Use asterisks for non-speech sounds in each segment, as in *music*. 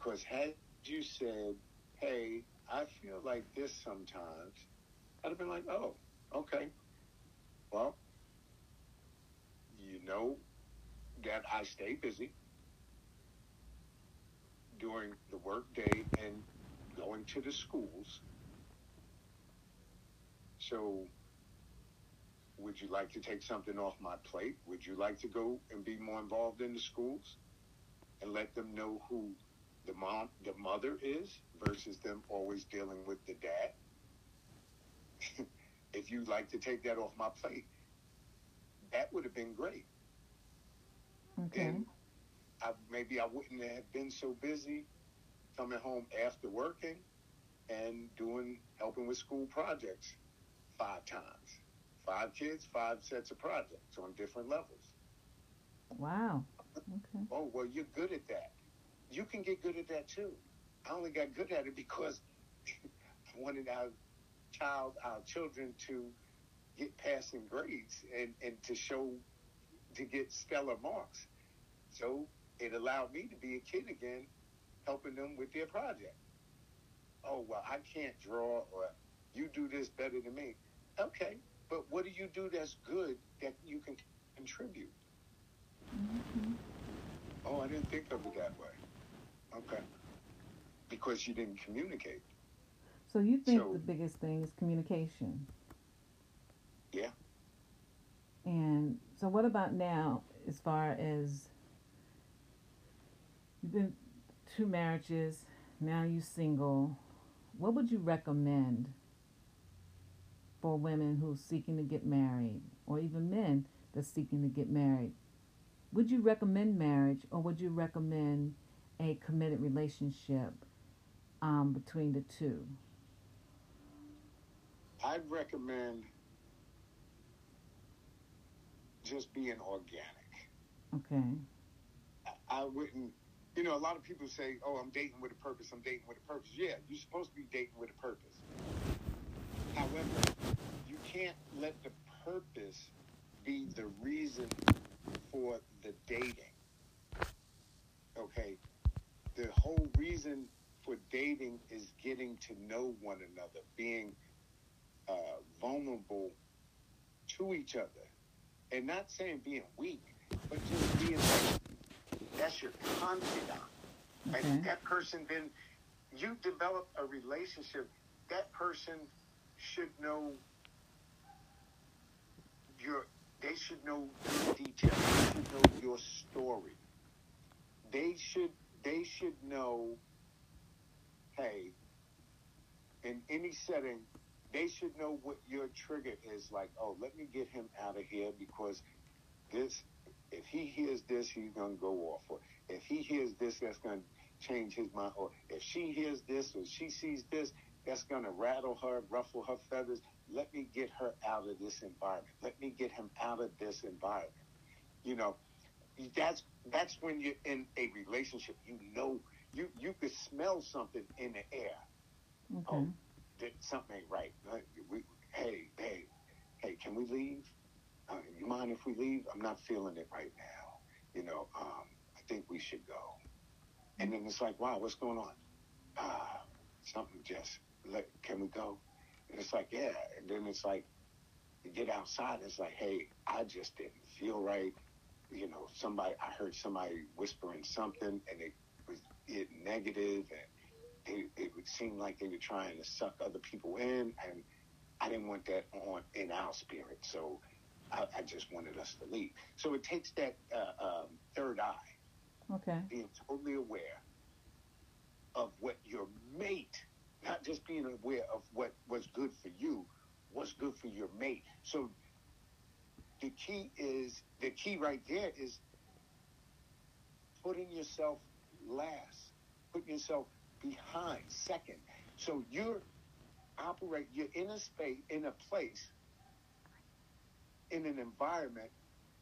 Because had you said, hey, I feel like this sometimes, I'd have been like, oh, okay. Well, you know that I stay busy during the workday and going to the schools. So, would you like to take something off my plate? Would you like to go and be more involved in the schools and let them know who the mom, the mother is, versus them always dealing with the dad? *laughs* if you'd like to take that off my plate, that would have been great. Okay. And I, maybe I wouldn't have been so busy coming home after working and doing helping with school projects five times. Five kids, five sets of projects on different levels. Wow. Uh-huh. Okay. Oh, well, you're good at that. You can get good at that too. I only got good at it because *laughs* I wanted our child, our children to get passing grades and, and to show, to get stellar marks. So it allowed me to be a kid again, helping them with their project. Oh, well, I can't draw or you do this better than me. Okay, but what do you do that's good that you can contribute? Mhm. Oh, I didn't think of it that way. Okay. Because you didn't communicate. So you think So- the biggest thing is communication? Yeah. And so, what about now, as far as you've been two marriages, now you're single? What would you recommend for women who's seeking to get married, or even men that's seeking to get married? Would you recommend marriage, or would you recommend a committed relationship um, between the two? I'd recommend just being organic. Okay. I- I wouldn't, you know, a lot of people say, oh, I'm dating with a purpose, I'm dating with a purpose. Yeah, you're supposed to be dating with a purpose. However, you can't let the purpose be the reason for the dating. Okay? The whole reason for dating is getting to know one another, being uh, vulnerable to each other. And not saying being weak, but just being like, that's your confidant. Okay. that person then you develop a relationship, that person should know your they should know your details. They should know your story. They should they should know hey, in any setting, they should know what your trigger is like, oh, let me get him out of here because this if he hears this, he's gonna go off. Or if he hears this, that's gonna change his mind. Or if she hears this or she sees this, that's gonna rattle her, ruffle her feathers. Let me get her out of this environment. Let me get him out of this environment. You know, that's that's when you're in a relationship. You know, you you could smell something in the air. Okay. Oh, that something ain't right. Uh, We, hey, hey, hey, can we leave? Uh, you mind if we leave? I'm not feeling it right now. You know, um, I think we should go. And then it's like, wow, what's going on? Ah, something just, let, can we go? And it's like, yeah. And then it's like, you get outside, it's like, hey, I just didn't feel right. You know, somebody, I heard somebody whispering something, and it was it negative, and it, it would seem like they were trying to suck other people in, and I didn't want that on in our spirit. So I, I just wanted us to leave. So it takes that uh, um, third eye, Okay. being totally aware of what your mate, not just being aware of what was good for you, what's good for your mate. So the key is the key right there is putting yourself last, putting yourself behind, second. So you're operate you're in a space in a place in an environment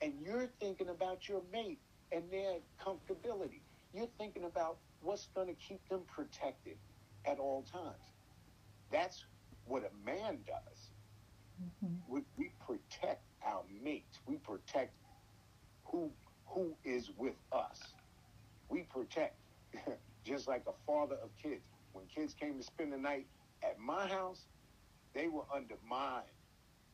and you're thinking about your mate and their comfortability. You're thinking about what's going to keep them protected at all times. That's what a man does. Mhm. We, we protect our mates. We protect who who is with us. We protect. *laughs* just like a father of kids. When kids came to spend the night at my house, they were under my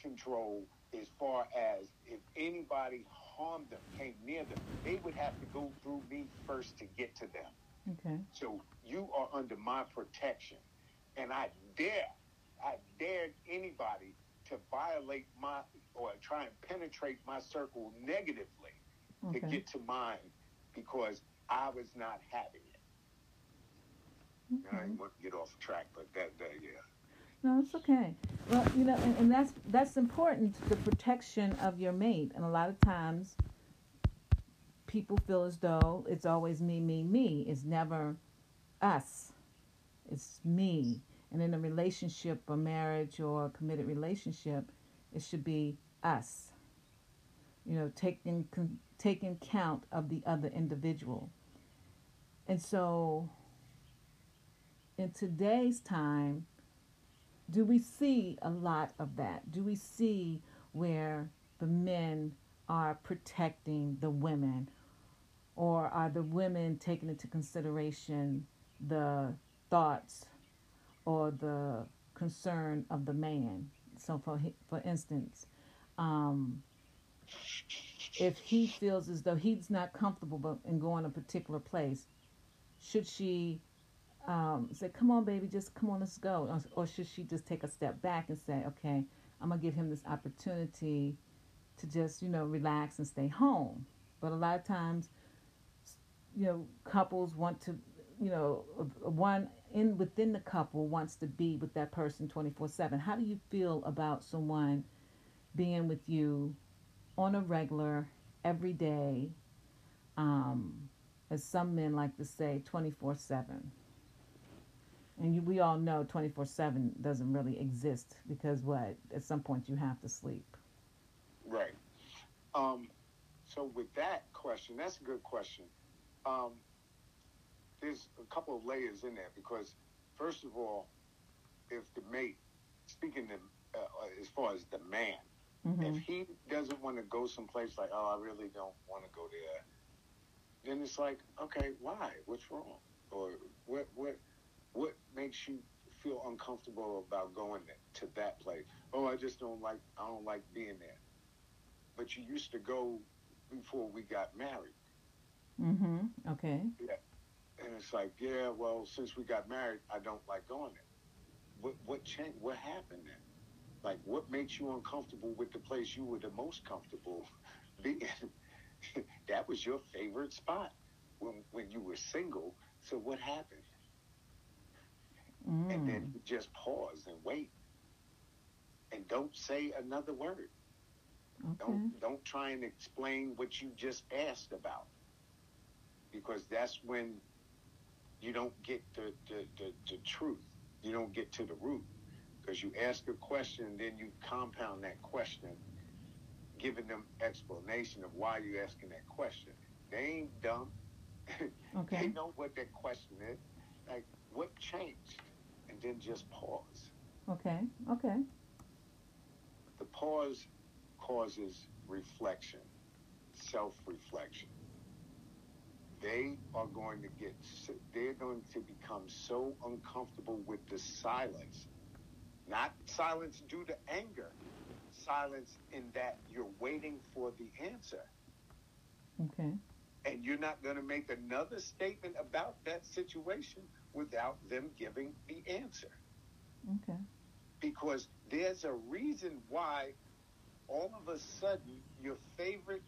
control as far as if anybody harmed them, came near them, they would have to go through me first to get to them. Okay. So you are under my protection. And I dare, I dared anybody to violate my or try and penetrate my circle negatively Okay. to get to mine because I was not having it. I Okay. didn't want to get off track, but that, that yeah. No, it's okay. Well, you know, and, and that's that's important, the protection of your mate. And a lot of times people feel as though it's always me, me, me. It's never us. It's me. And in a relationship or marriage or a committed relationship, it should be us. You know, taking taking count of the other individual. And so in today's time, do we see a lot of that? Do we see where the men are protecting the women? Or are the women taking into consideration the thoughts or the concern of the man? So, for, for instance, um, if he feels as though he's not comfortable in going a particular place, should she um, say, "Come on, baby, just come on, let's go," or, or should she just take a step back and say, "Okay, I'm gonna give him this opportunity to just, you know, relax and stay home." But a lot of times, you know, couples want to, you know, one in within the couple wants to be with that person 24/7. How do you feel about someone being with you on a regular, every day? Um, as some men like to say, 24 7. And you, we all know 24 7 doesn't really exist because what? At some point you have to sleep. Right. Um, so with that question, that's a good question. Um, there's a couple of layers in there because, first of all, if the mate, speaking to, uh, as far as the man, hmm if he doesn't want to go someplace like, oh, I really don't want to go there, then it's like, okay, why? What's wrong? Or what what what makes you feel uncomfortable about going to that place? Oh, I just don't like I don't like being there. But you used to go before we got married. hmm Okay. Yeah. And it's like, yeah, well, since we got married, I don't like going there. What what changed? What happened then? Like, what makes you uncomfortable with the place you were the most comfortable being? *laughs* that was your favorite spot when when you were single. So what happened? And Mm. then you just pause and wait, and don't say another word. Okay. Don't don't try and explain what you just asked about, because that's when you don't get the the, the, the truth. You don't get to the root, because you ask a question, and then you compound that question, giving them explanation of why you're asking that question. They ain't dumb. *laughs* Okay. they know what that question is. Like, what changed? And then just pause. Okay. Okay. The pause causes reflection, self reflection. They are going to get, they're going to become so uncomfortable with the silence. Not silence due to anger, silence in that you're waiting for the answer. Okay. And you're not going to make another statement about that situation without them giving the answer. Okay. because there's a reason why all of a sudden your favorite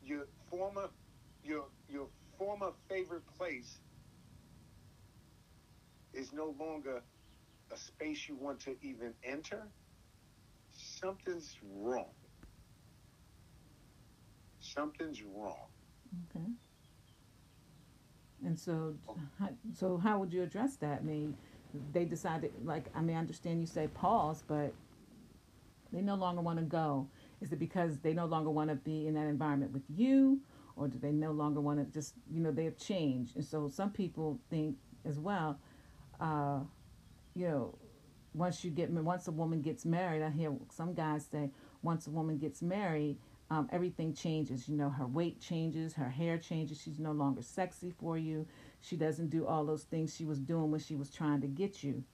your former your your former favorite place is no longer a space you want to even enter something's wrong something's wrong Okay. And so, how, so how would you address that? I mean, they decided, like, I mean, I understand you say pause, but they no longer want to go. Is it because they no longer want to be in that environment with you, or do they no longer want to just, you know, they have changed? And so, some people think as well, uh, you know, once you get, once a woman gets married, I hear some guys say, once a woman gets married, um, everything changes. You know, her weight changes, her hair changes. She's no longer sexy for you. She doesn't do all those things she was doing when she was trying to get you.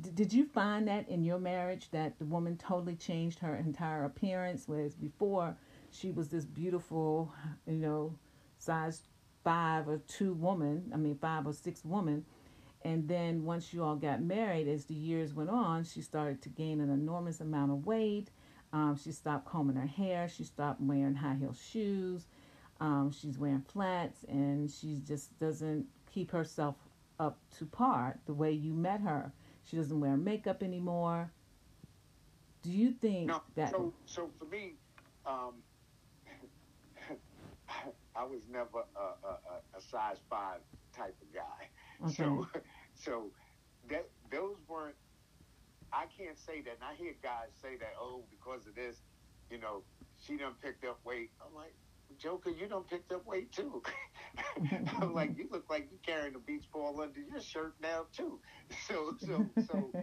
D- did you find that in your marriage that the woman totally changed her entire appearance? Whereas before she was this beautiful, you know, size five or two woman, I mean, five or six woman. And then once you all got married, as the years went on, she started to gain an enormous amount of weight. Um, she stopped combing her hair. She stopped wearing high heel shoes. Um, she's wearing flats, and she just doesn't keep herself up to par the way you met her. She doesn't wear makeup anymore. Do you think No, that? so so for me, um, *laughs* I was never a, a, a- a size five type of guy. So *laughs* so that those weren't. I can't say that. And I hear guys say that. Oh, because of this, you know, she done picked up weight. I'm like. Joker, you done picked up weight too. *laughs* I'm like, you look like you carrying a beach ball under your shirt now too. *laughs* So, so, so,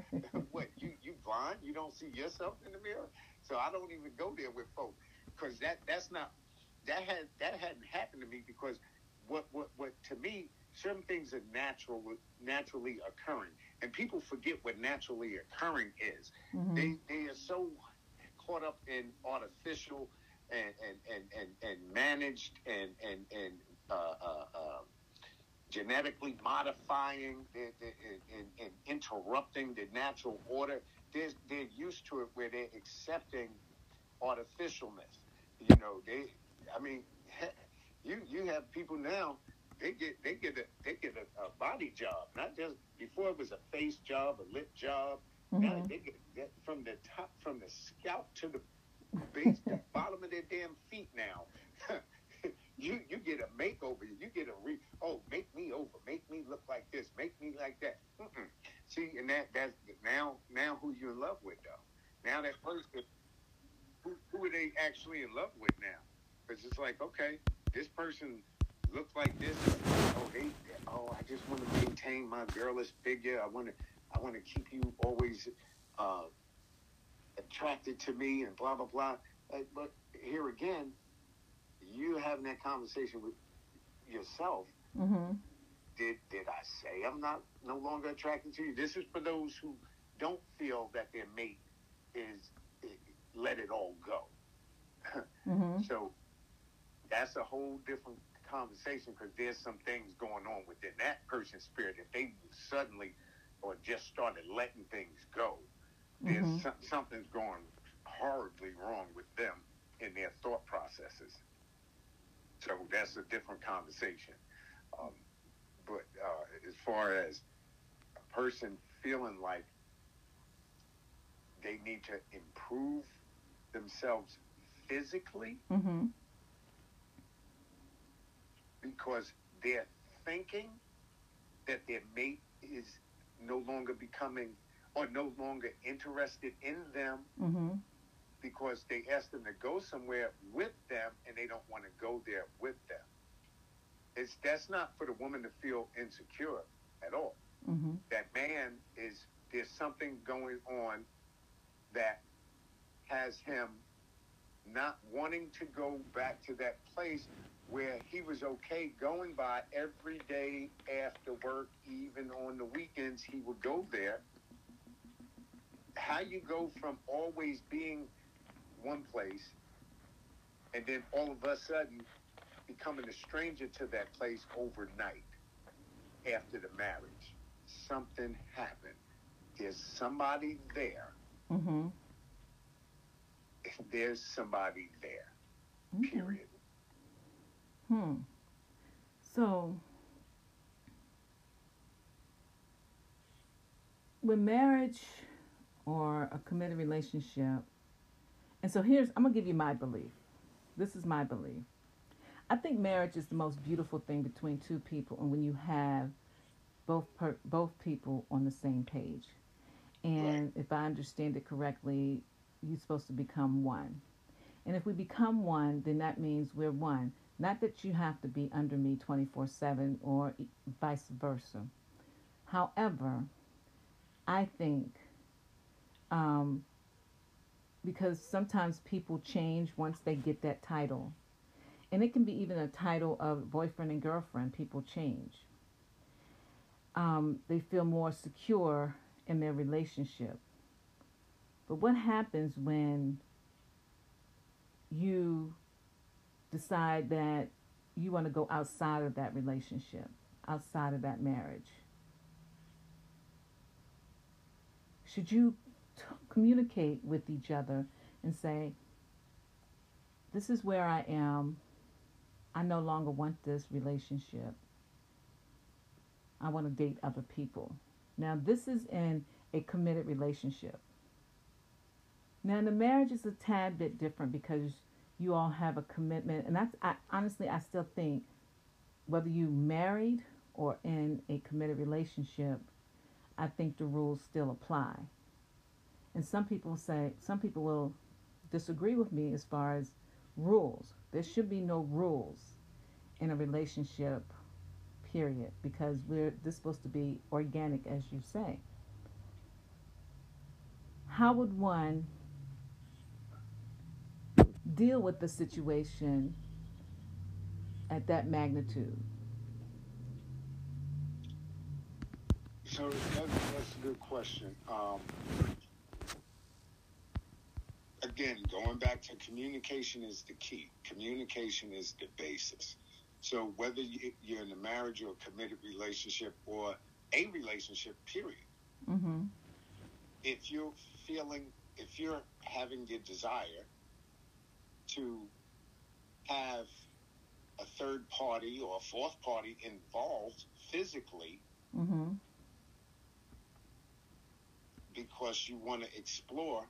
what? You you blind? You don't see yourself in the mirror? So I don't even go there with folks because that that's not that had that hadn't happened to me because what what what to me certain things are natural naturally occurring and people forget what naturally occurring is. Mhm. They they are so caught up in artificial and and and and, and managed and and and uh, uh, uh, genetically modifying the, the, and, and interrupting the natural order. They're, they're used to it where they're accepting artificialness. You know, they. I mean, *laughs* you you have people now. They get they get a they get a, a body job, not just before it was a face job, a lip job. Now Mhm. they get that from the top, from the scalp to the base, the *laughs* bottom of their damn feet. Now, *laughs* you you get a makeover. You get a re. Oh, make me over. Make me look like this. Make me like that. Mm-mm. See, and that that's now now who you're in love with though. Now that person, who who are they actually in love with now? Because it's like, okay, this person looks like this. Oh, they. Oh, I just want to maintain my girlish figure. I want to. I want to keep you always uh, attracted to me and blah blah blah. Uh, but here again, you having that conversation with yourself. Mhm. Did did I say I'm not no longer attracted to you? This is for those who don't feel that their mate is let it all go. *laughs* Mhm. So that's a whole different conversation because there's some things going on within that person's spirit. If they suddenly or just started letting things go, there's Mhm. some, something's going horribly wrong with them in their thought processes. So that's a different conversation. Um, but uh, as far as a person feeling like they need to improve themselves physically Mhm. Because they're thinking that their mate is no longer becoming or no longer interested in them Mhm. because they asked them to go somewhere with them and they don't want to go there with them. It's that's not for the woman to feel insecure at all. Mhm. That man is there's something going on that has him not wanting to go back to that place where he was okay going by every day after work, even on the weekends, he would go there. How you go from always being one place and then all of a sudden becoming a stranger to that place overnight after the marriage. Something happened. There's somebody there. Mhm. There's somebody there. Okay. Period. Hmm. So, with marriage or a committed relationship, and so here's, I'm going to give you my belief. This is my belief. I think marriage is the most beautiful thing between two people, and when you have both per, both people on the same page. And if I understand it correctly, you're supposed to become one. And if we become one, then that means we're one. Not that you have to be under me 24 7 or vice versa. However, I think um, because sometimes people change once they get that title. And it can be even a title of boyfriend and girlfriend, people change. Um, they feel more secure in their relationship. But what happens when you decide that you want to go outside of that relationship, outside of that marriage? Should you t- communicate with each other and say, This is where I am. I no longer want this relationship. I want to date other people. Now, this is in a committed relationship. Now, the marriage is a tad bit different because you all have a commitment, and that's I, honestly, I still think whether you married or in a committed relationship, I think the rules still apply. And some people say, some people will disagree with me as far as rules. There should be no rules in a relationship, period, because we're this is supposed to be organic, as you say. How would one deal with the situation at that magnitude? So that, that's a good question. Um, again, going back to communication is the key. Communication is the basis. So whether you're in a marriage or a committed relationship or a relationship, period. Mm-hmm. If you're feeling, if you're having the desire to have a third party or a fourth party involved physically Mm-hmm. because you want to explore,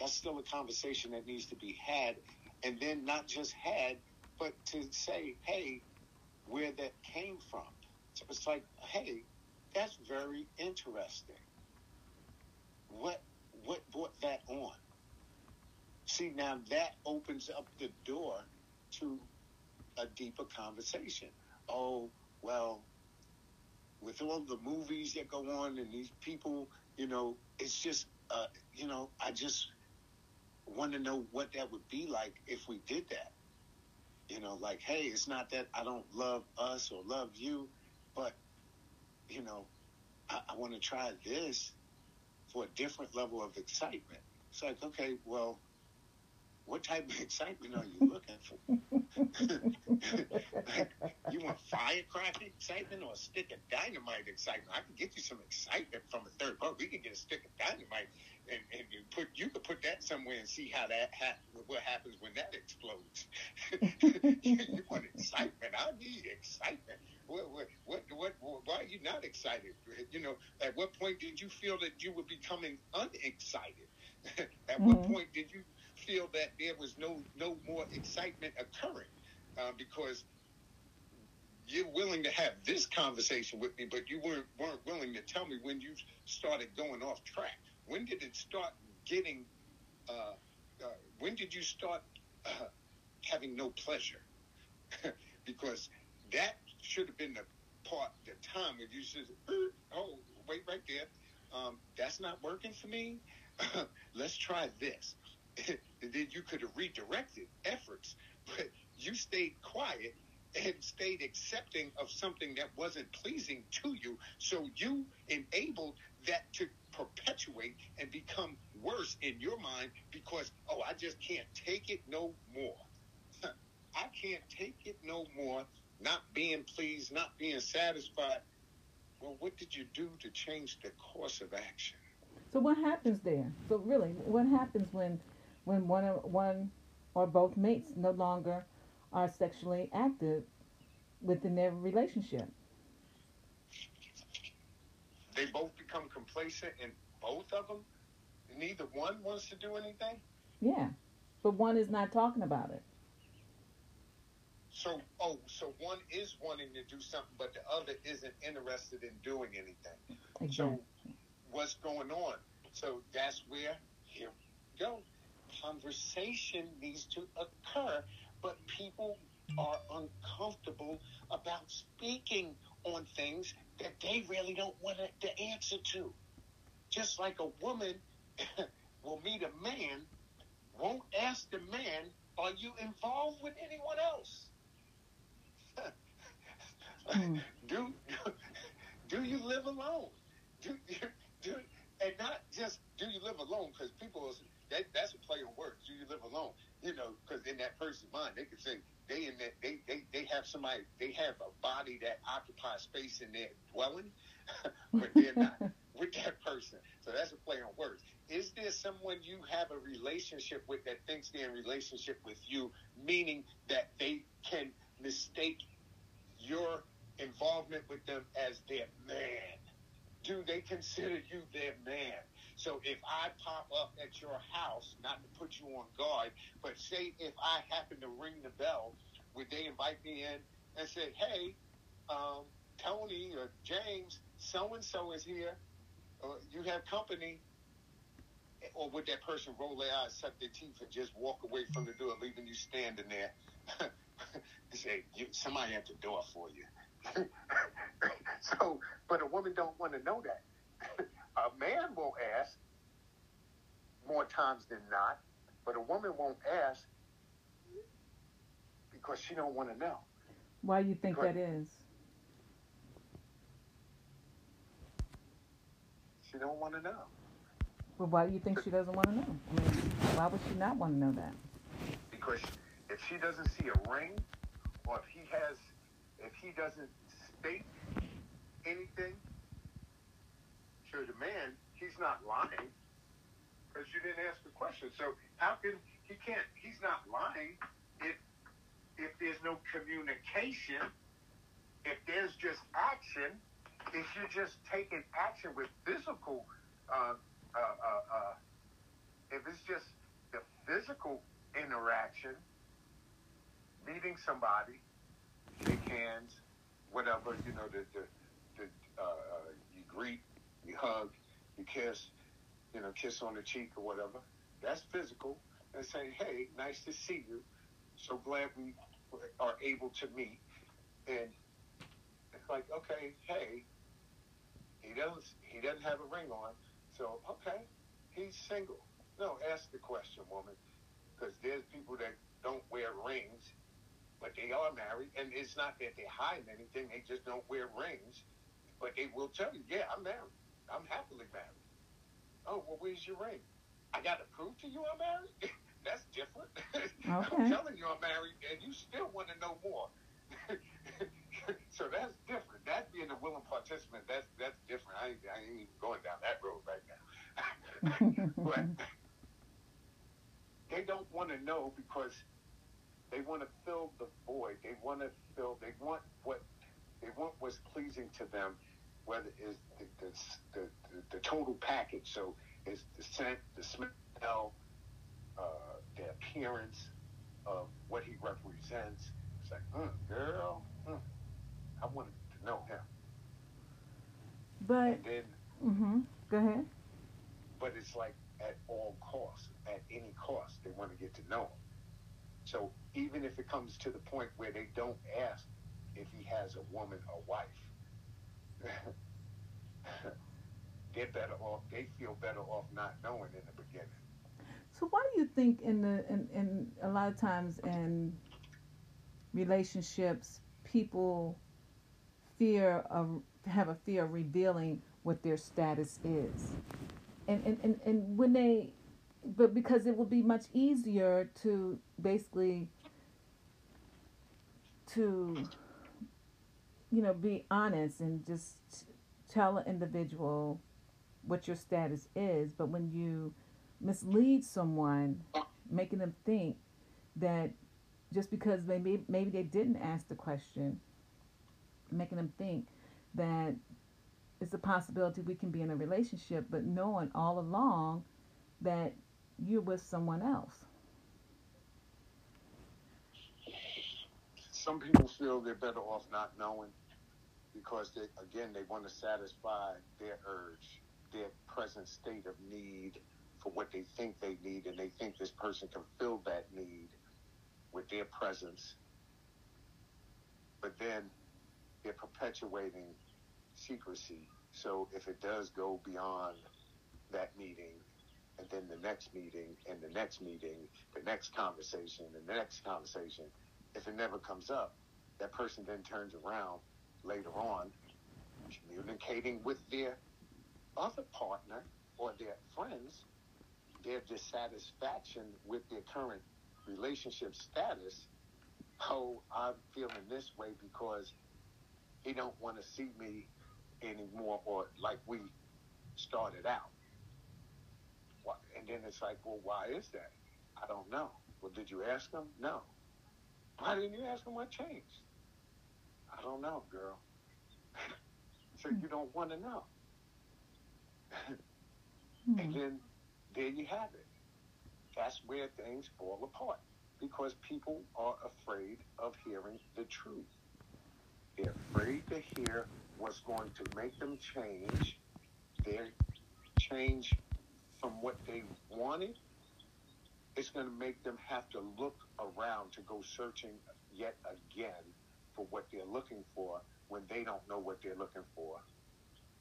that's still a conversation that needs to be had. And then not just had, but to say, hey, where that came from. So it's like, hey, that's very interesting. What what brought that on? See, now that opens up the door to a deeper conversation. Oh, well, with all the movies that go on and these people, you know, it's just, uh, you know, I just want to know what that would be like if we did that. You know, like, hey, it's not that I don't love us or love you, but, you know, I, I want to try this for a different level of excitement. It's like, okay, well, what type of excitement are you looking for? *laughs* you want firecracker excitement or a stick of dynamite excitement? I can get you some excitement from a third party. We can get a stick of dynamite and, and you put you could put that somewhere and see how that ha- what happens when that explodes. *laughs* you, you want excitement? I need excitement. What, what, what, what, why are you not excited? You know, at what point did you feel that you were becoming unexcited? *laughs* at what Mhm. point did you feel that there was no no more excitement occurring? Uh, because you're willing to have this conversation with me, but you weren't weren't willing to tell me when you started going off track. When did it start getting? Uh, uh, when did you start uh, having no pleasure? *laughs* because that should have been the part, the time when you said, "Oh, wait right there. Um, that's not working for me. *laughs* Let's try this." *laughs* then you could have redirected efforts, but you stayed quiet and stayed accepting of something that wasn't pleasing to you. So you enabled that to perpetuate and become worse in your mind because, oh, I just can't take it no more. I can't take it no more. Not being pleased, not being satisfied. Well, what did you do to change the course of action? So what happens there? So really, what happens when when one or- one or both mates no longer are sexually active within their relationship? They both become complacent, and both of them, neither one wants to do anything. Yeah, but one is not talking about it. So, oh, so one is wanting to do something, but the other isn't interested in doing anything. Exactly. So, what's going on? So that's where here we go. Conversation needs to occur, but people are uncomfortable about speaking on things that they really don't want the answer to. Just like a woman *coughs* will meet a man, won't ask the man, "Are you involved with anyone else?" Hmm. *laughs* do, do you live alone? Do, do and not just do you live alone because people will- that that's a play on words. Do you live alone? You know, because in that person's mind, they could say they in that they, they they have somebody they have a body that occupies space in their dwelling, *laughs* but they're not *laughs* with that person. So that's a play on words. Is there someone you have a relationship with that thinks they're in relationship with you, meaning that they can mistake your involvement with them as their man? Do they consider you their man? So if I pop up at your house, not to put you on guard, but say if I happen to ring the bell, would they invite me in and say, hey, um, Tony or James, so and so is here. Uh, you have company. Or would that person roll their eyes, suck their teeth, and just walk away from the door, leaving you standing there? *laughs* and say, somebody at the door for you. *laughs* so, but a woman don't want to know that. A man will ask more times than not, but a woman won't ask because she don't want to know. Why do you think Correct. that is? She don't want to know. But why do you think she doesn't want to know? I mean, why would she not want to know that? because if she doesn't see a ring, or if he has, if he doesn't state anything to the man, he's not lying because you didn't ask the question. So how can he can't? He's not lying if if there's no communication. If there's just action, if you're just taking action with physical, uh, uh, uh, uh, if it's just the physical interaction, meeting somebody, shake hands, whatever, you know, the, the, the uh, you greet, you hug, you kiss, you know, kiss on the cheek or whatever. That's physical. And say, hey, nice to see you. So glad we are able to meet. And it's like, okay, hey, he doesn't he doesn't have a ring on, so okay, he's single. No, ask the question, woman because there's people that don't wear rings, but they are married, and it's not that they hide anything; they just don't wear rings. But they will tell you, "Yeah, I'm married. I'm happily married." Oh, well, where's your ring? I got to prove to you I'm married. *laughs* That's different. *laughs* I'm telling you I'm married, and you still want to know more. *laughs* so that's different. That being a willing participant, that's that's different. I, ain't- I ain't even going down that road right now. but they don't want to know because they want to fill the void. They want to fill. They want what they want what's pleasing to them, whether it's the the, the, the, the total package. So it's the scent, the smell, uh, the appearance of what he represents. It's like, mm, girl, mm, I wanted to know him. but And then hmm go ahead. but it's like at all costs, at any cost, they want to get to know him. So even if it comes to the point where they don't ask if he has a woman or wife, *laughs* they're better off. They feel better off not knowing in the beginning. So why do you think in the in, in a lot of times in relationships people fear of have a fear of revealing what their status is. And and, and, and when they but because it will be much easier to basically to you know be honest and just tell an individual what your status is. But when you mislead someone making them think that just because maybe maybe they didn't ask the question making them think that it's a possibility we can be in a relationship but knowing all along that you're with someone else Some people feel they're better off not knowing because they again they want to satisfy their urge, their present state of need for what they think they need, and they think this person can fill that need with their presence. But then they're perpetuating secrecy. So if it does go beyond that meeting and then the next meeting, and the next meeting, the next conversation, and the next conversation. If it never comes up, that person then turns around later on, communicating with their other partner or their friends, their dissatisfaction with their current relationship status. Oh, I'm feeling this way because he don't want to see me anymore, or like we started out. And then it's like, well, why is that? I don't know. Well, did you ask him? No. Why didn't you ask him what changed? I don't know, girl. *laughs* so you don't want to know. *laughs* Hmm. and then there you have it. That's where things fall apart because people are afraid of hearing the truth. They're afraid to hear what's going to make them change. Their change from what they wanted. It's going to make them have to look around to go searching yet again for what they're looking for when they don't know what they're looking for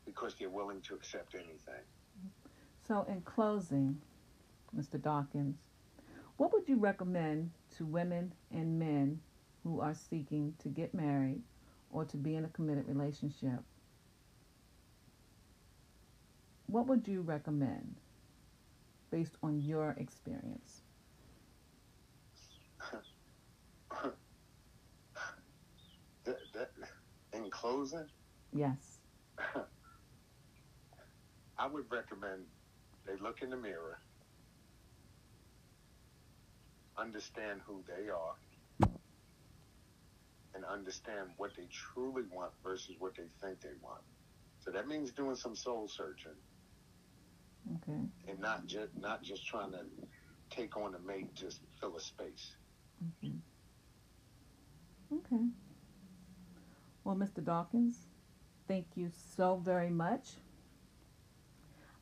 because they're willing to accept anything. So, in closing, Mr. Dawkins, what would you recommend to women and men who are seeking to get married or to be in a committed relationship? What would you recommend based on your experience? That, that, in closing, Yes. *laughs* I would recommend they look in the mirror, understand who they are, and understand what they truly want versus what they think they want. So that means doing some soul searching Okay. and not just not just trying to take on a mate to fill a space. Okay. Okay. Well, Mr. Dawkins, thank you so very much.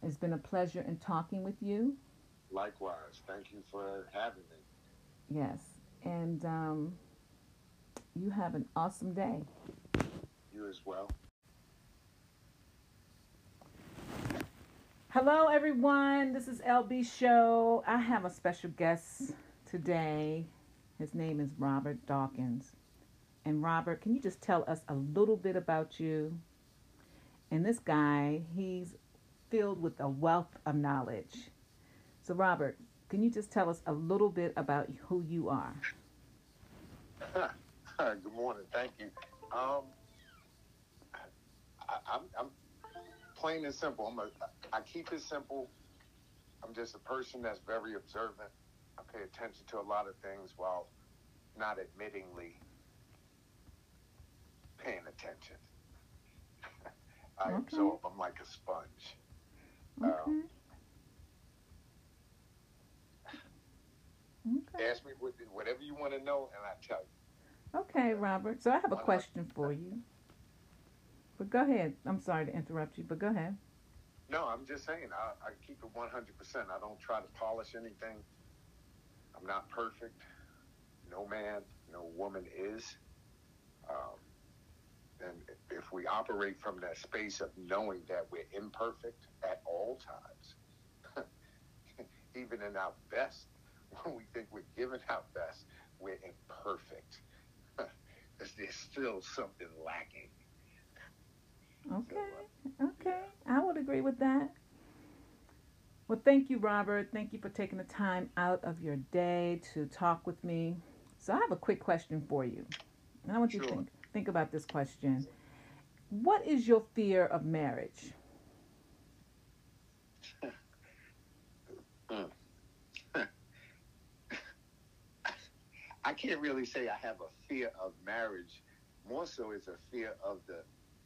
It's been a pleasure in talking with you. Likewise, thank you for having me. Yes. And um, you have an awesome day. You as well. Hello, everyone. This is LB Show. I have a special guest today. His name is Robert Dawkins. And Robert, can you just tell us a little bit about you? And this guy, he's filled with a wealth of knowledge. So, Robert, can you just tell us a little bit about who you are? *laughs* Good morning. Thank you. Um, I, I'm, I'm plain and simple. I'm a, I keep it simple. I'm just a person that's very observant. I pay attention to a lot of things while not admittingly paying attention. *laughs* I Okay. absorb. I'm like a sponge. Okay. Um, Okay. Ask me what, whatever you want to know, and I tell you. Okay, Robert. So I have a question for you. But go ahead. I'm sorry to interrupt you, but go ahead. No, I'm just saying, I, I keep it 100%. I don't try to polish anything. I'm not perfect. No man, no woman is. Um, and if we operate from that space of knowing that we're imperfect at all times, *laughs* even in our best, when we think we're giving our best, we're imperfect. *laughs* Because there's still something lacking. Uh, okay. Okay. I would agree with that. Well, thank you, Robert. Thank you for taking the time out of your day to talk with me. So, I have a quick question for you. And I want you to Sure. think, think about this question. What is your fear of marriage? *laughs* Mm. *laughs* I can't really say I have a fear of marriage. More so, it's a fear of the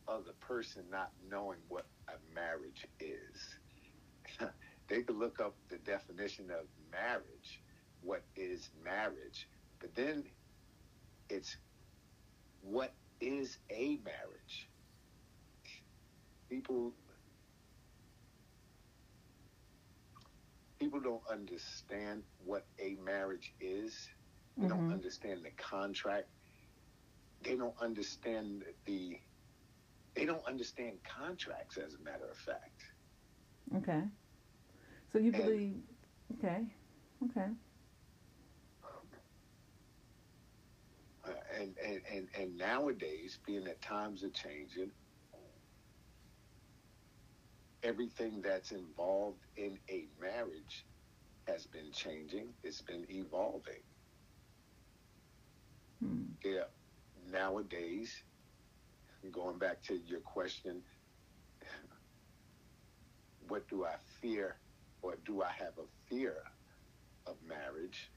of the person not knowing what a marriage is. *laughs* they could look up the definition of marriage, what is marriage, but then it's what is a marriage. People people don't understand what a marriage is. They don't Mhm. understand the contract. They don't understand the. They don't understand contracts, as a matter of fact. Okay. So you believe? Okay. Okay. Uh, and, and, and, and nowadays, being that times are changing, everything that's involved in a marriage has been changing. It's been evolving. Hmm. Yeah. Nowadays, going back to your question, what do I fear or do I have a fear of marriage?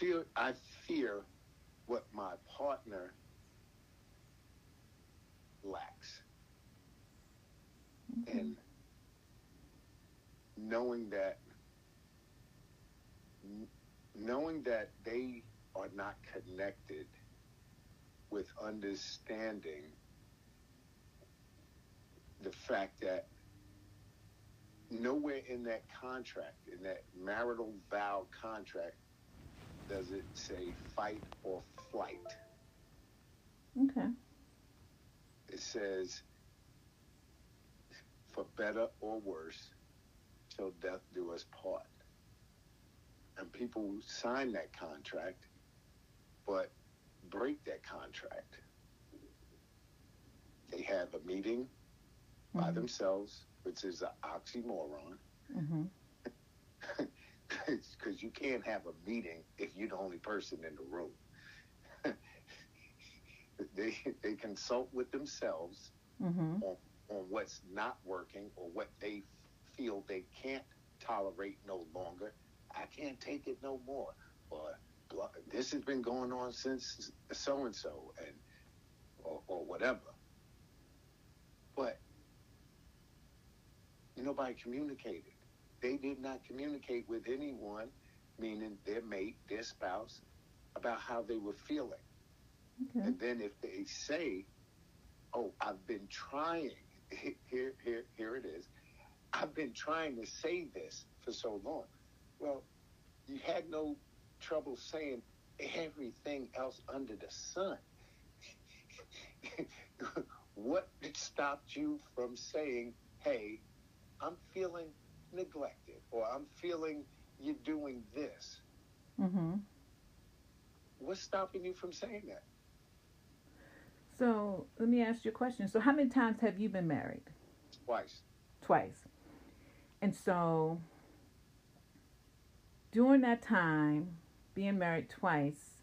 I I fear what my partner lacks. Okay. And knowing that knowing that they are not connected with understanding the fact that nowhere in that contract, in that marital vow contract, does it say fight or flight. Okay. It says, for better or worse, till death do us part. And people sign that contract, but break that contract. They have a meeting by Mhm. themselves, which is an oxymoron. Mhm. *laughs* Because you can't have a meeting if you're the only person in the room. *laughs* they they consult with themselves Mhm. on, on what's not working or what they feel they can't tolerate no longer. I can't take it no more. Or this has been going on since so and so and or, or whatever. But nobody communicated. They did not communicate with anyone, meaning their mate, their spouse, about how they were feeling. Okay. And then if they say, "Oh, I've been trying," *laughs* here, here, here it is. I've been trying to say this for so long. Well, you had no trouble saying everything else under the sun. *laughs* what stopped you from saying, "Hey, I'm feeling neglected," or "I'm feeling you're doing this"? Mhm. What's stopping you from saying that? So let me ask you a question. So how many times have you been married? Twice. Twice. And so during that time, being married twice,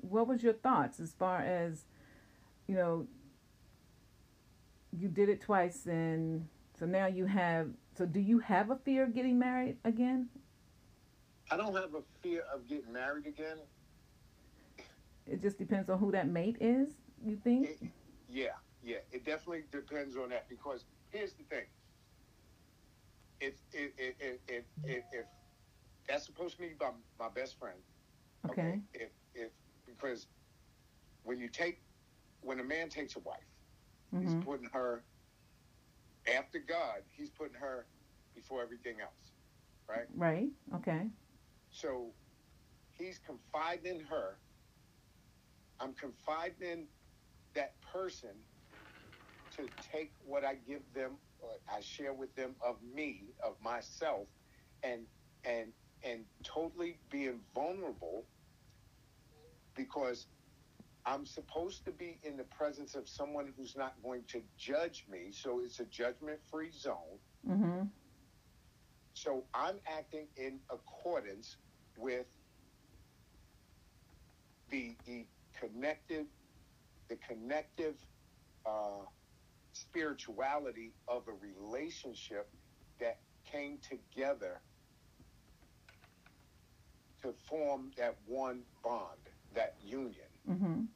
what was your thoughts as far as, you know, you did it twice and so now you have so do you have a fear of getting married again? I don't have a fear of getting married again. It just depends on who that mate is, you think? It, yeah, yeah, it definitely depends on that because here's the thing. If if if if, if, if that's supposed to be my, my best friend, Okay. If if because when you take when a man takes a wife, he's Mhm. putting her after God. He's putting her before everything else, right? Right? Okay. So he's confiding in her. I'm confiding in that person to take what I give them, or I share with them of me, of myself, and and and totally being vulnerable because I'm supposed to be in the presence of someone who's not going to judge me. So it's a judgment free zone. Mhm. So I'm acting in accordance with the, the connective, the connective uh, spirituality of a relationship that came together to form that one bond, that union. Mhm.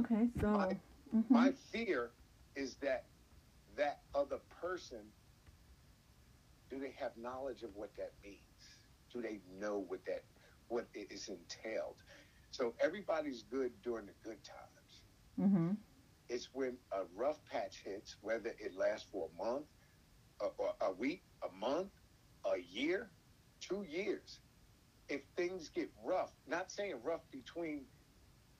Okay, so My- mhm. My fear is that that other person, do they have knowledge of what that means? Do they know what that what it is entailed? So everybody's good during the good times. Mhm. It's when a rough patch hits, whether it lasts for a month, a, or a week, a month, a year, two years. If things get rough, not saying rough between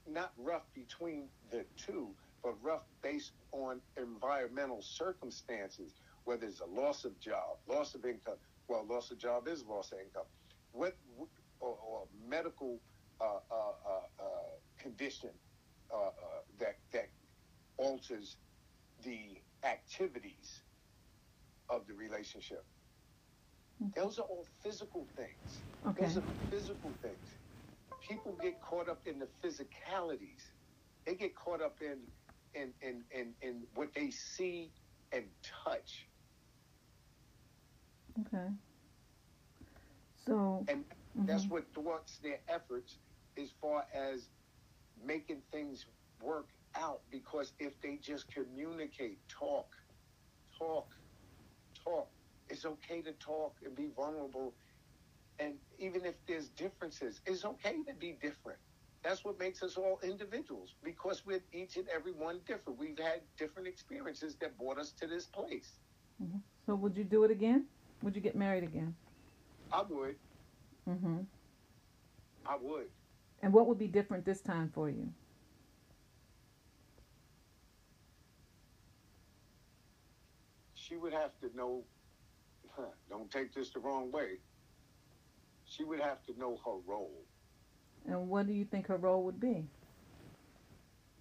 not rough between the two, but rough based on environmental circumstances, whether it's a loss of job, loss of income. Well, loss of job is loss of income. What or, or medical uh, uh, uh, uh condition uh, uh, that that alters the activities of the relationship. Okay. Those are all physical things. Okay. Those are physical things. People get caught up in the physicalities. They get caught up in in in in, in what they see and touch. Okay. So and mm-hmm. that's what thwarts their efforts as far as making things work out because if they just communicate, talk, talk, talk, it's okay to talk and be vulnerable. And even if there's differences, it's okay to be different. That's what makes us all individuals because we're each and every one different. We've had different experiences that brought us to this place. Mm-hmm. So, would you do it again? Would you get married again? I would. Mm-hmm. I would. And what would be different this time for you? she would have to know, don't take this the wrong way, she would have to know her role. And what do you think her role would be?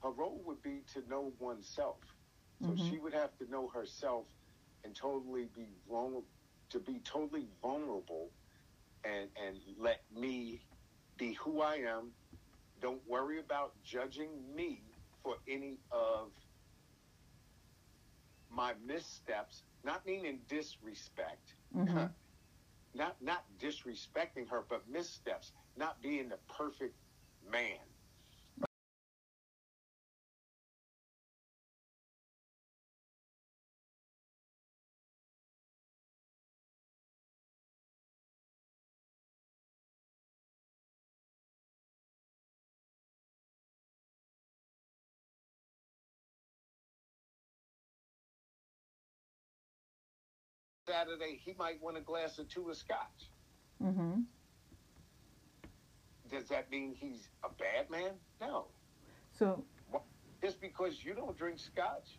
Her role would be to know oneself. So mm-hmm. she would have to know herself and totally be vulnerable, to be totally vulnerable and, and let me be who I am. Don't worry about judging me for any of my missteps, not meaning disrespect, mm-hmm. *laughs* not not disrespecting her, but missteps, not being the perfect man. Saturday, he might want a glass or two of scotch. Mm-hmm. Does that mean he's a bad man? No. So just because you don't drink scotch,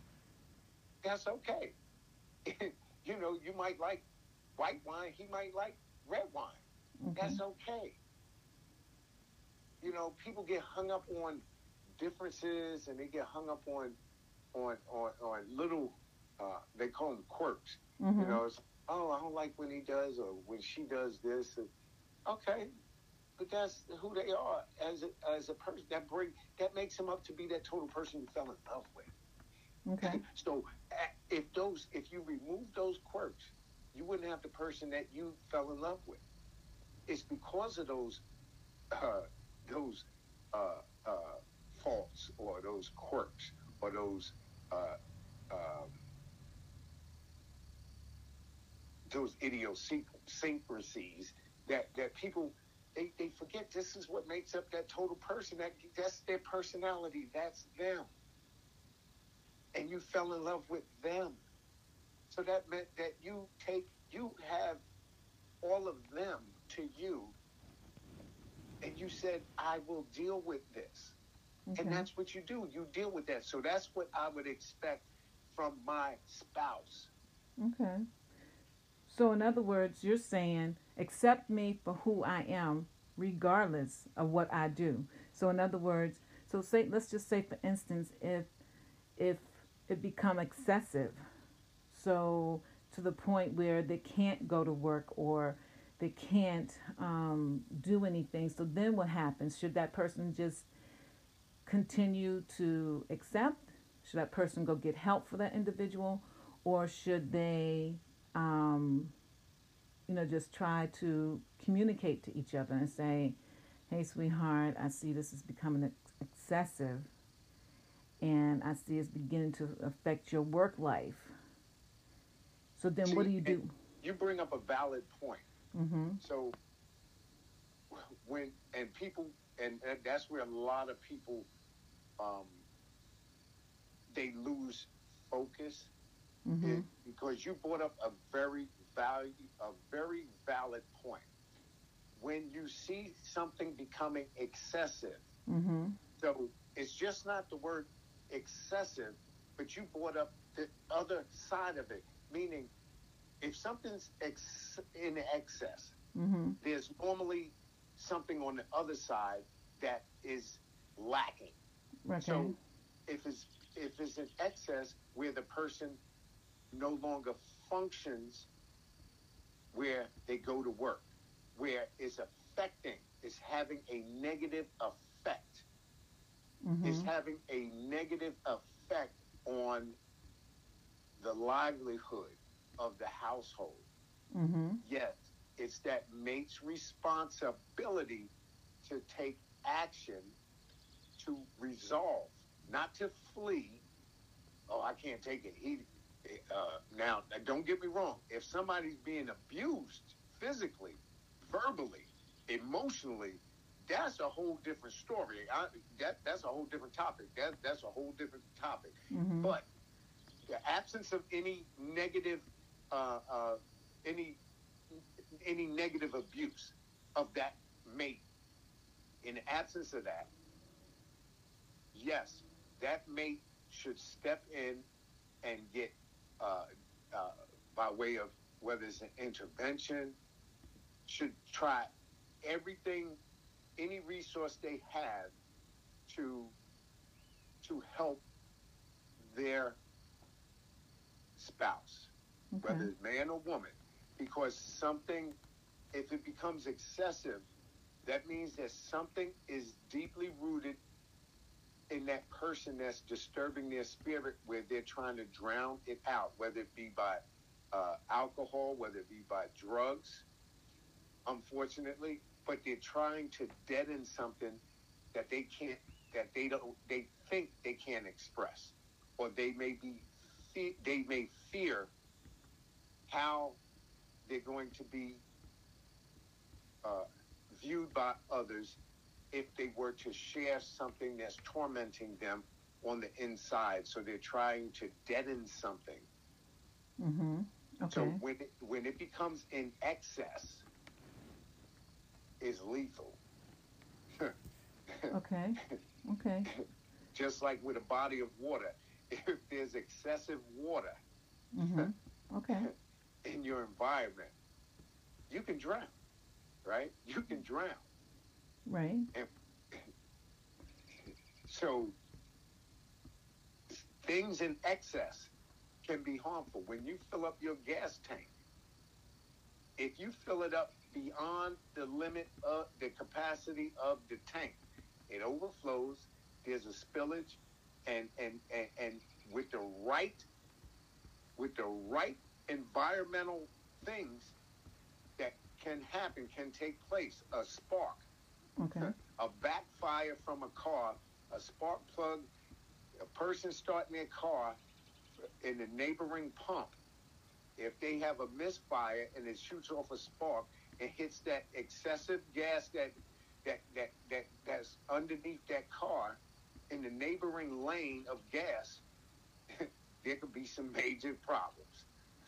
that's okay. *laughs* you know, you might like white wine, he might like red wine. Mm-hmm. That's okay. You know, people get hung up on differences and they get hung up on on on, on little uh, they call them quirks. Mm-hmm. You know, it's, oh, I don't like when he does or when she does this. And, okay, but that's who they are as a, as a person. That bring that makes him up to be that total person you fell in love with. Okay. *laughs* so if those if you remove those quirks, you wouldn't have the person that you fell in love with. It's because of those uh, those uh, uh, faults or those quirks or those uh, um, those idiosyncrasies that, that people they, they forget this is what makes up that total person. That that's their personality. That's them. And you fell in love with them. So that meant that you take you have all of them to you and you said, I will deal with this. Okay. And that's what you do. You deal with that. So that's what I would expect from my spouse. Okay. So, in other words, you're saying, accept me for who I am, regardless of what I do. So, in other words, so say, let's just say, for instance, if if it become excessive, so to the point where they can't go to work or they can't um, do anything. So then what happens? Should that person just continue to accept? Should that person go get help for that individual? Or should they um, you know, just try to communicate to each other and say, hey, sweetheart, I see this is becoming excessive and I see it's beginning to affect your work life. So then see, what do you do? You bring up a valid point. Mm-hmm. So when, and people, and, and, that's where a lot of people, um, they lose focus mm-hmm. because you brought up a very value, a very valid point. When you see something becoming excessive, mm-hmm. So it's just not the word excessive, but you brought up the other side of it, meaning if something's ex- in excess, Mm-hmm. there's normally something on the other side that is lacking. Okay. So if it's if it's an excess where the person no longer functions where they go to work, where it's affecting, it's having a negative effect. mm-hmm. It's having a negative effect on the livelihood of the household. Mm-hmm. Yes, it's that mate's responsibility to take action to resolve, not to flee. Oh, I can't take it. He uh, now, don't get me wrong. If somebody's being abused physically, verbally, emotionally, that's a whole different story. I, that that's a whole different topic. That that's a whole different topic. Mm-hmm. But the absence of any negative, uh, uh, any any negative abuse of that mate, in the absence of that, yes, that mate should step in and get, uh, uh, by way of whether it's an intervention, should try everything, any resource they have to to help their spouse, okay. whether it's man or woman, because something, if it becomes excessive, that means that something is deeply rooted in that person that's disturbing their spirit, where they're trying to drown it out, whether it be by uh, alcohol, whether it be by drugs, unfortunately, but they're trying to deaden something that they can't, that they don't, they think they can't express, or they may be, they may fear how they're going to be uh, viewed by others if they were to share something that's tormenting them on the inside. So they're trying to deaden something. Mm-hmm. Okay. So when it, when it becomes in excess, is lethal. *laughs* okay. Okay. Just like with a body of water, if there's excessive water Mm-hmm. Okay. *laughs* in your environment, you can drown, right? You can drown. Right. So things in excess can be harmful. When you fill up your gas tank, if you fill it up beyond the limit of the capacity of the tank, it overflows. There's a spillage, and and and, and with the right with the right environmental things that can happen can take place. A spark, Okay. a backfire from a car, a spark plug, a person starting their car in the neighboring pump. If they have a misfire and it shoots off a spark and hits that excessive gas that that that, that that's underneath that car in the neighboring lane of gas, *laughs* there could be some major problems.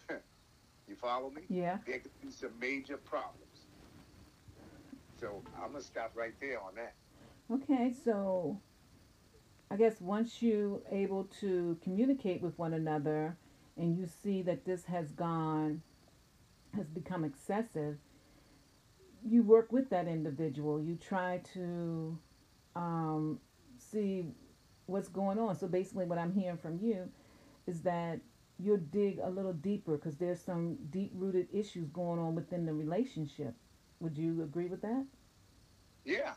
*laughs* you follow me? Yeah. There could be some major problems. So I'm gonna stop right there on that. Okay. So, I guess once you able to communicate with one another, and you see that this has gone, has become excessive, you work with that individual. You try to um, see what's going on. So basically, what I'm hearing from you is that you'll dig a little deeper because there's some deep rooted issues going on within the relationship. Would you agree with that? Yeah,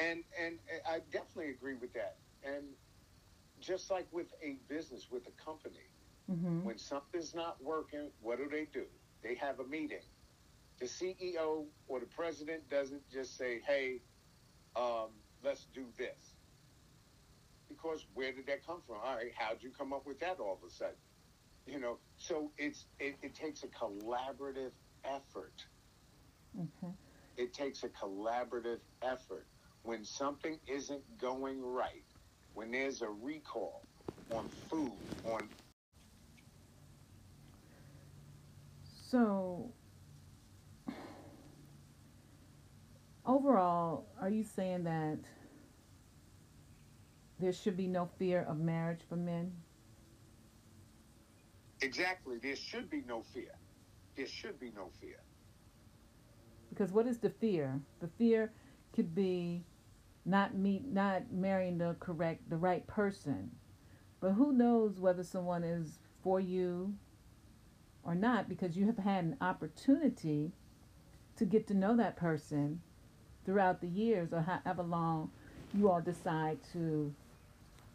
and and I definitely agree with that. And just like with a business, with a company, Mm-hmm. when something's not working, what do they do? They have a meeting. The CEO or the president doesn't just say, "Hey, um, let's do this," because where did that come from? All right, how'd you come up with that all of a sudden? You know, so it's it, it takes a collaborative effort. Okay. It takes a collaborative effort. When something isn't going right, when there's a recall on food, on So, overall, are you saying that there should be no fear of marriage for men? Exactly. There should be no fear. There should be no fear. Because what is the fear? The fear could be not meet not marrying the correct the right person. But who knows whether someone is for you or not because you have had an opportunity to get to know that person throughout the years or however long you all decide to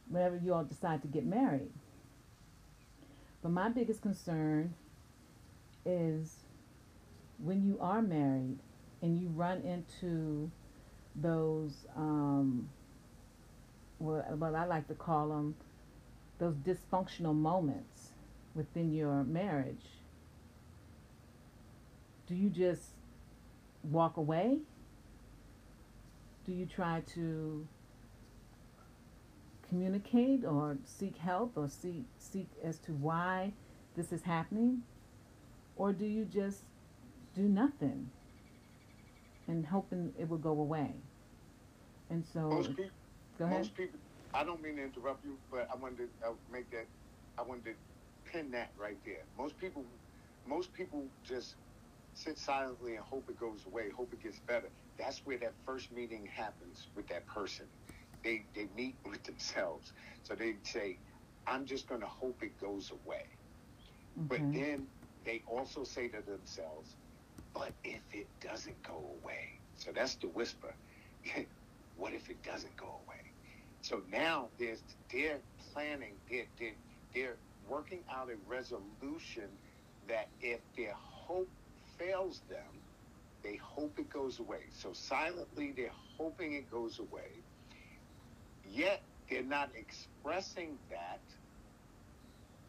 whenever you all decide to get married. But my biggest concern is when you are married and you run into those um, what, what I like to call them those dysfunctional moments within your marriage. Do you just walk away? Do you try to communicate or seek help or seek seek as to why this is happening? Or do you just do nothing and hoping it will go away and so most people, go ahead most people i don't mean to interrupt you but i wanted to uh, make that i wanted to pin that right there most people most people just sit silently and hope it goes away hope it gets better that's where that first meeting happens with that person they they meet with themselves. So they say, I'm just going to hope it goes away. Mhm. But then they also say to themselves, but if it doesn't go away? So that's the whisper. *laughs* what if it doesn't go away? So now there's they're planning, they're, they're, they're working out a resolution that if their hope fails them, they hope it goes away. So silently, they're hoping it goes away. Yet they're not expressing that.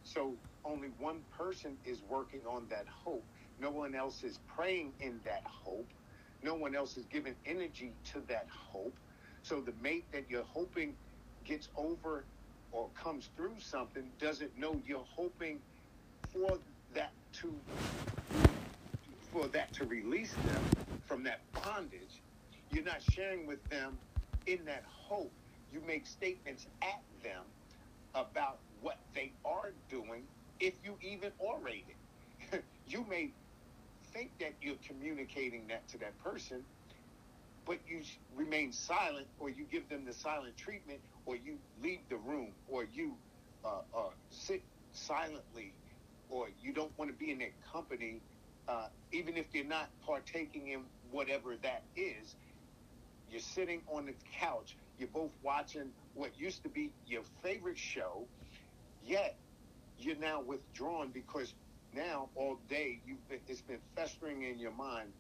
So only one person is working on that hope. No one else is praying in that hope. No one else is giving energy to that hope. So the mate that you're hoping gets over or comes through something doesn't know you're hoping for that to for that to release them from that bondage. You're not sharing with them in that hope. You make statements at them about what they are doing if you even orate it. *laughs* you may think that you're communicating that to that person, but you remain silent or you give them the silent treatment or you leave the room or you uh, uh, sit silently or you don't want to be in their company, uh, even if they're not partaking in whatever that is. You're sitting on the couch. You're both watching what used to be your favorite show, yet you're now withdrawn because now all day you've been, it's been festering in your mind.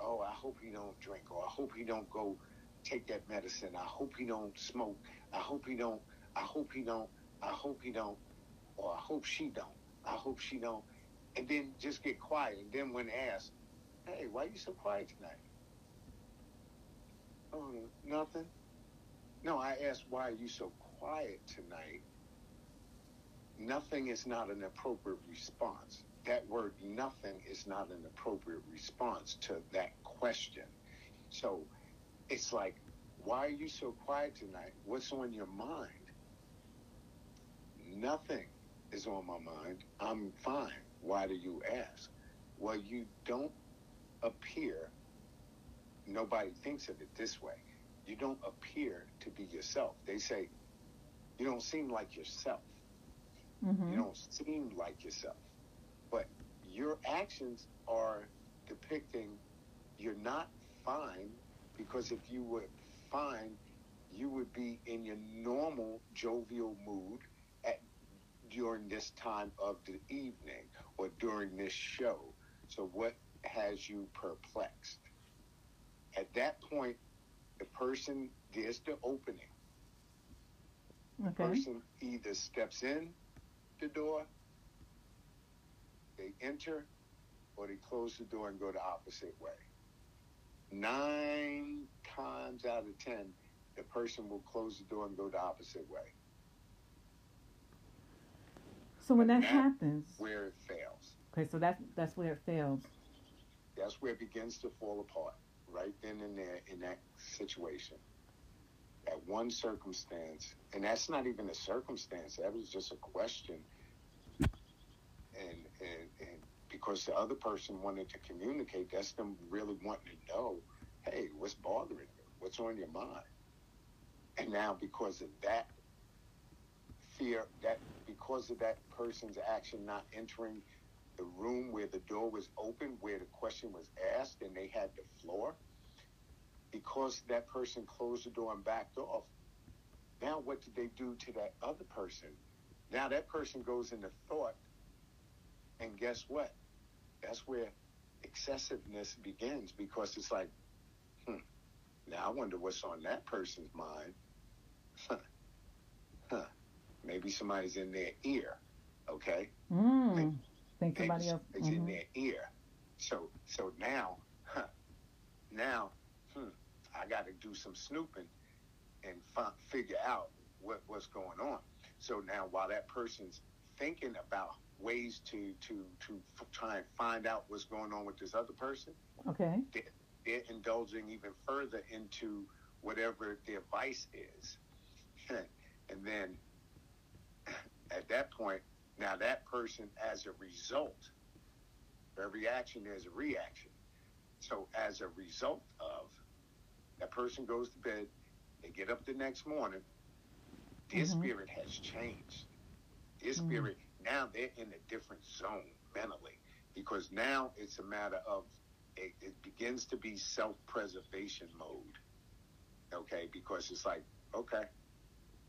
Oh, I hope he don't drink, or I hope he don't go take that medicine. I hope he don't smoke. I hope he don't. I hope he don't. I hope he don't. Or I hope she don't. I hope she don't. And then just get quiet. And then when asked, "Hey, why you so quiet tonight?" Oh, nothing. No, I asked, "Why are you so quiet tonight?" Nothing is not an appropriate response. That word "nothing" is not an appropriate response to that question. So it's like, why are you so quiet tonight? What's on your mind? Nothing is on my mind. I'm fine. Why do you ask? Well, you don't appear, nobody thinks of it this way. You don't appear to be yourself. They say, you don't seem like yourself. Mhm. You don't seem like yourself. Your actions are depicting you're not fine because if you were fine, you would be in your normal jovial mood at during this time of the evening or during this show. So what has you perplexed? At that point, the person there's the opening. The person either steps in the door, they enter, or they close the door and go the opposite way. Nine times out of ten, the person will close the door and go the opposite way, So when that that- happens, where it fails. okay, so that's that's where it fails. That's where it begins to fall apart, right then and there in that situation. that one circumstance, and that's not even a circumstance. That was just a question, and because the other person wanted to communicate, that's them really wanting to know, hey, what's bothering you? What's on your mind? And now because of that fear, that because of that person's action not entering the room where the door was open, where the question was asked, and they had the floor, because that person closed the door and backed off, now what did they do to that other person? Now that person goes into thought, and guess what? That's where excessiveness begins because it's like, hmm, now I wonder what's on that person's mind. Huh. Huh. Maybe somebody's in their ear. Okay. Mm. Maybe, Think somebody else. It's mm-hmm. in their ear. So so now, huh, now, hmm, I got to do some snooping and fi- figure out what what's going on. So now, while that person's thinking about ways to to to f- try and find out what's going on with this other person, okay, they're, they're indulging even further into whatever their vice is, *laughs* and then *clears throat* at that point, now that person, as a result, every action there's a reaction. So as a result of that person goes to bed, they get up the next morning, their mm-hmm. spirit has changed. Their mm-hmm. spirit now they're in a different zone mentally because now it's a matter of it, it begins to be self-preservation mode. Okay, because it's like okay,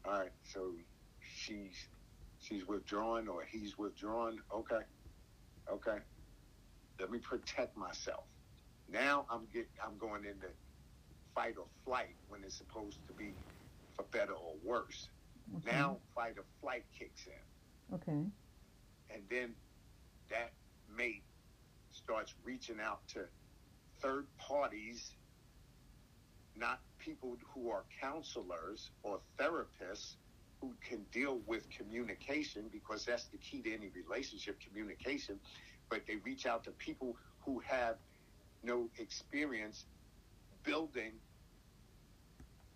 all right, so she's she's withdrawn or he's withdrawn. Okay, okay. Let me protect myself. Now I'm get I'm going into fight or flight when it's supposed to be for better or worse. Okay. Now fight or flight kicks in. Okay. And then that mate starts reaching out to third parties, not people who are counselors or therapists who can deal with communication because that's the key to any relationship communication. But they reach out to people who have no experience building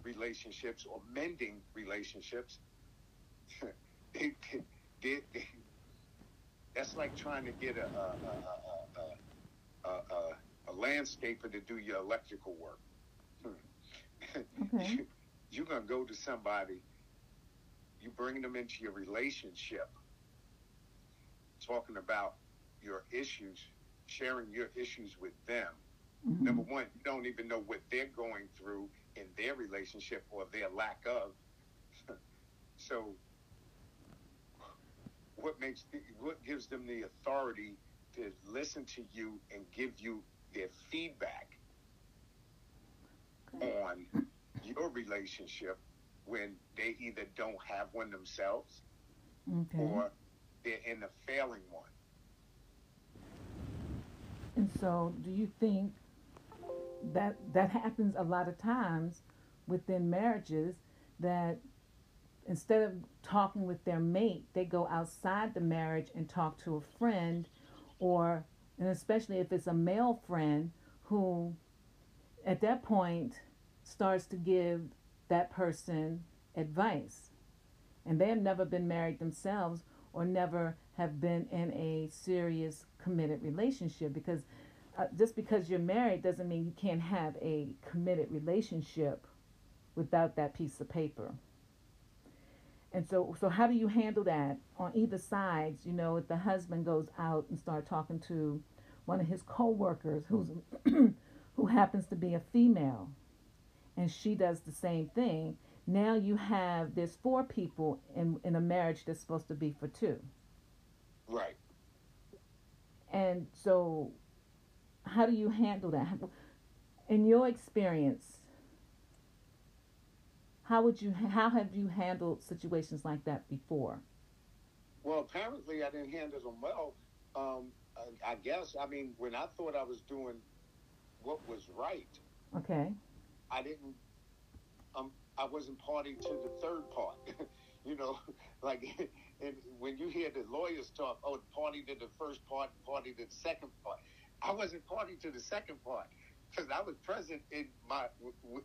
relationships or mending relationships. *laughs* They, they, they, that's like trying to get a, a, a, a, landscaper to do your electrical work okay. *laughs* you, you're going to go to somebody you bring them into your relationship, talking about your issues, sharing your issues with them. Mm-hmm. Number one, you don't even know what they're going through in their relationship or their lack of. *laughs* so, what makes what gives them the authority to listen to you and give you their feedback on your relationship when they either don't have one themselves okay. or they're in a failing one. And so, do you think that that happens a lot of times within marriages that instead of talking with their mate, they go outside the marriage and talk to a friend or and especially if it's a male friend who at that point starts to give that person advice. And they have never been married themselves or never have been in a serious committed relationship because uh, just because you're married doesn't mean you can't have a committed relationship without that piece of paper. And so, so how do you handle that on either sides? You know, if the husband goes out and start talking to one of his coworkers who's *clears throat* who happens to be a female, and she does the same thing, now you have there's four people in in a marriage that's supposed to be for two. Right. And so, how do you handle that? In your experience, how would you how have you handled situations like that before? Well, apparently I didn't handle them well. Um, I, I guess I mean when I thought I was doing what was right. Okay. I didn't. Um, I wasn't party to the third part. *laughs* you know, *laughs* like *laughs* and when you hear the lawyers talk, oh, party to the first part, party to the second part. I wasn't party to the second part. Because I was present in my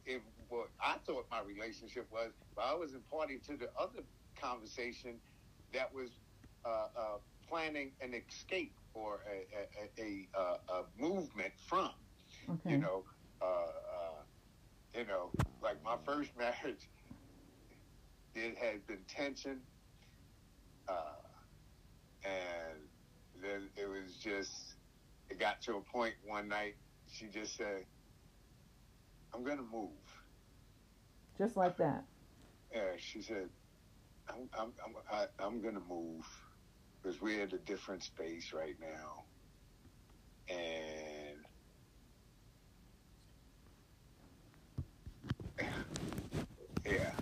in what I thought my relationship was, but I wasn't party to the other conversation that was uh, uh, planning an escape or a, a, a, a movement from. Okay. You know, uh, uh, you know, like my first *laughs* marriage, it had been tension, uh, and then it was just. It got to a point one night she just said, I'm going to move. Just like that. Yeah, she said, I'm, I'm, I'm, I, am going to move because we're at a different space right now. And *sighs* yeah,